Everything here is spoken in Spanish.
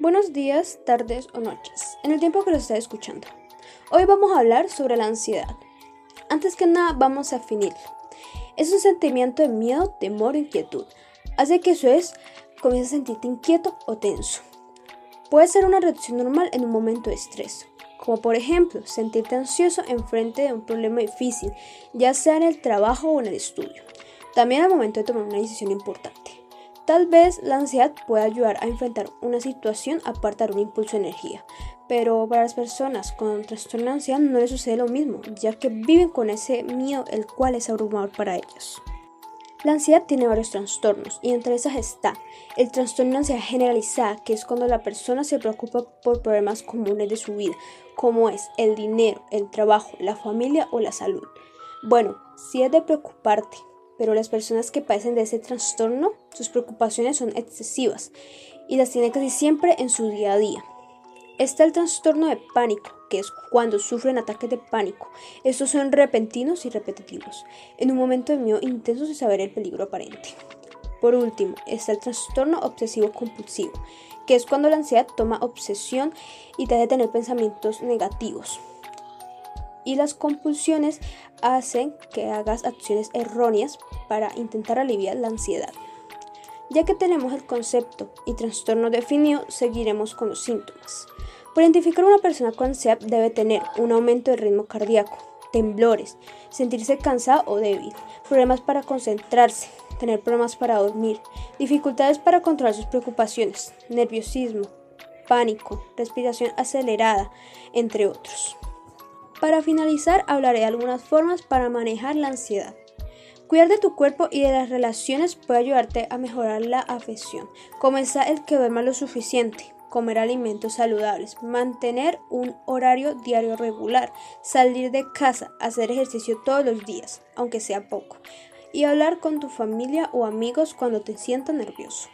Buenos días, tardes o noches, en el tiempo que lo esté escuchando. Hoy vamos a hablar sobre la ansiedad. Antes que nada, vamos a definirlo. Es un sentimiento de miedo, temor inquietud. Hace que eso es, comiences a sentirte inquieto o tenso. Puede ser una reacción normal en un momento de estrés, como por ejemplo sentirte ansioso en frente de un problema difícil, ya sea en el trabajo o en el estudio. También al momento de tomar una decisión importante. Tal vez la ansiedad pueda ayudar a enfrentar una situación apartar un impulso de energía, pero para las personas con trastorno de ansiedad no les sucede lo mismo, ya que viven con ese miedo el cual es abrumador para ellos. La ansiedad tiene varios trastornos y entre esas está el trastorno de ansiedad generalizada, que es cuando la persona se preocupa por problemas comunes de su vida, como es el dinero, el trabajo, la familia o la salud. Bueno, si es de preocuparte pero las personas que padecen de ese trastorno, sus preocupaciones son excesivas y las tienen casi siempre en su día a día. Está el trastorno de pánico, que es cuando sufren ataques de pánico. Estos son repentinos y repetitivos, en un momento de miedo intenso sin saber el peligro aparente. Por último, está el trastorno obsesivo compulsivo, que es cuando la ansiedad toma obsesión y te hace tener pensamientos negativos, y las compulsiones hacen que hagas acciones erróneas para intentar aliviar la ansiedad. Ya que tenemos el concepto y trastorno definido, seguiremos con los síntomas. Por identificar una persona con ansiedad debe tener un aumento del ritmo cardíaco, temblores, sentirse cansado o débil, problemas para concentrarse, tener problemas para dormir, dificultades para controlar sus preocupaciones, nerviosismo, pánico, respiración acelerada, entre otros. Para finalizar, hablaré de algunas formas para manejar la ansiedad. Cuidar de tu cuerpo y de las relaciones puede ayudarte a mejorar la afección. Comenzar el que duerma lo suficiente, comer alimentos saludables, mantener un horario diario regular, salir de casa, hacer ejercicio todos los días, aunque sea poco, y hablar con tu familia o amigos cuando te sientas nervioso.